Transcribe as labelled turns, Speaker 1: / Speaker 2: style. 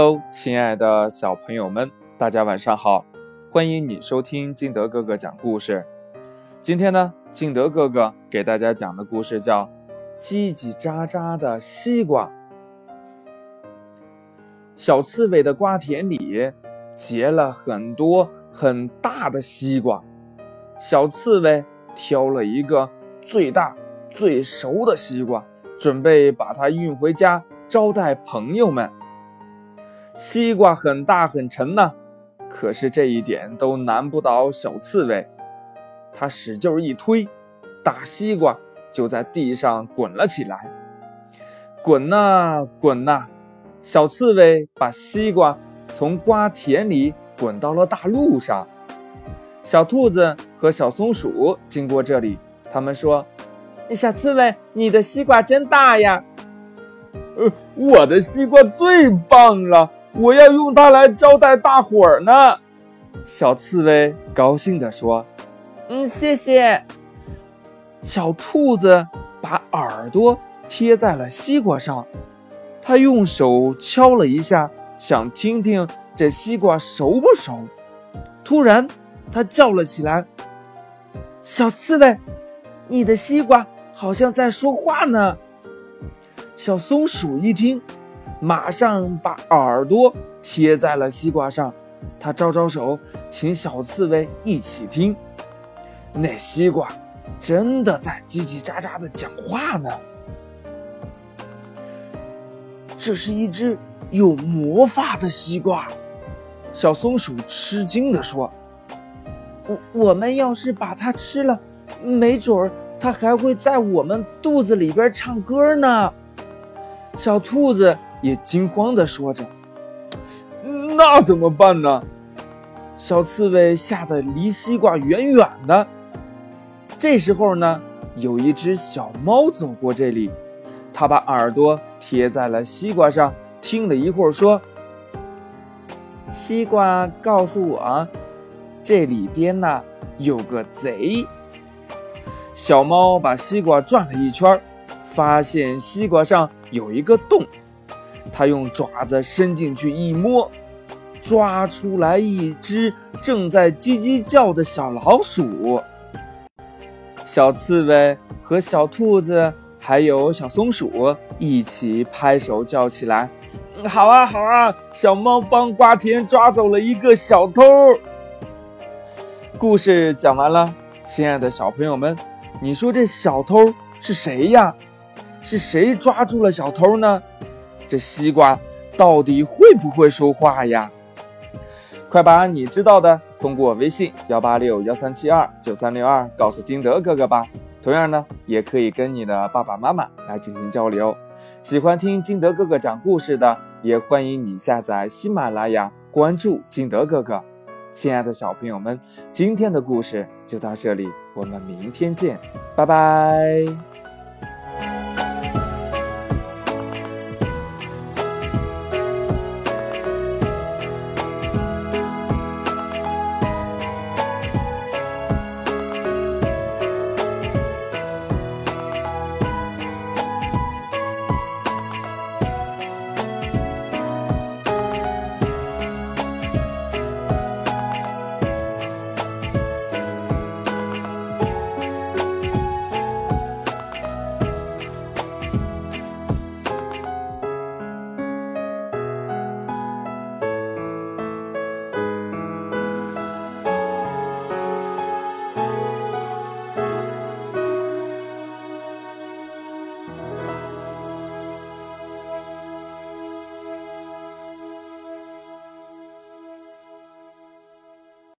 Speaker 1: Hello，亲爱的小朋友们，大家晚上好！欢迎你收听金德哥哥讲故事。今天呢，金德哥哥给大家讲的故事叫《叽叽喳喳的西瓜》。小刺猬的瓜田里结了很多很大的西瓜，小刺猬挑了一个最大、最熟的西瓜，准备把它运回家招待朋友们。西瓜很大很沉呢，可是这一点都难不倒小刺猬。它使劲一推，大西瓜就在地上滚了起来，滚呐滚呐。小刺猬把西瓜从瓜田里滚到了大路上。小兔子和小松鼠经过这里，他们说：“小刺猬，你的西瓜真大呀！”“
Speaker 2: 呃，我的西瓜最棒了，我要用它来招待大伙儿呢。”
Speaker 1: 小刺猬高兴地说：“
Speaker 3: 嗯，谢谢。”
Speaker 1: 小兔子把耳朵贴在了西瓜上。它用手敲了一下，想听听这西瓜熟不熟。突然，它叫了起来：“
Speaker 3: 小刺猬，你的西瓜好像在说话呢！”
Speaker 1: 小松鼠一听，马上把耳朵贴在了西瓜上。他招招手，请小刺猬一起听。那西瓜真的在叽叽喳喳地讲话呢。
Speaker 3: 这是一只有魔法的西瓜，
Speaker 1: 小松鼠吃惊地说：“
Speaker 3: 我我们要是把它吃了，没准儿它还会在我们肚子里边唱歌呢。”
Speaker 1: 小兔子也惊慌地说着：“
Speaker 2: 那怎么办呢？”
Speaker 1: 小刺猬吓得离西瓜远远的。这时候呢，有一只小猫走过这里。它把耳朵贴在了西瓜上，听了一会儿，说：“
Speaker 3: 西瓜告诉我，这里边呢有个贼。”
Speaker 1: 小猫把西瓜转了一圈，发现西瓜上有一个洞。它用爪子伸进去一摸，抓出来一只正在叽叽叫的小老鼠。小刺猬和小兔子。还有小松鼠一起拍手叫起来：“
Speaker 2: 好啊，好啊！小猫帮瓜田抓走了一个小偷。”
Speaker 1: 故事讲完了，亲爱的小朋友们，你说这小偷是谁呀？是谁抓住了小偷呢？这西瓜到底会不会说话呀？快把你知道的通过微信幺八六幺三七二九三六二告诉金德哥哥吧。同样呢，也可以跟你的爸爸妈妈来进行交流。喜欢听金德哥哥讲故事的，也欢迎你下载喜马拉雅，关注金德哥哥。亲爱的小朋友们，今天的故事就到这里，我们明天见，拜拜。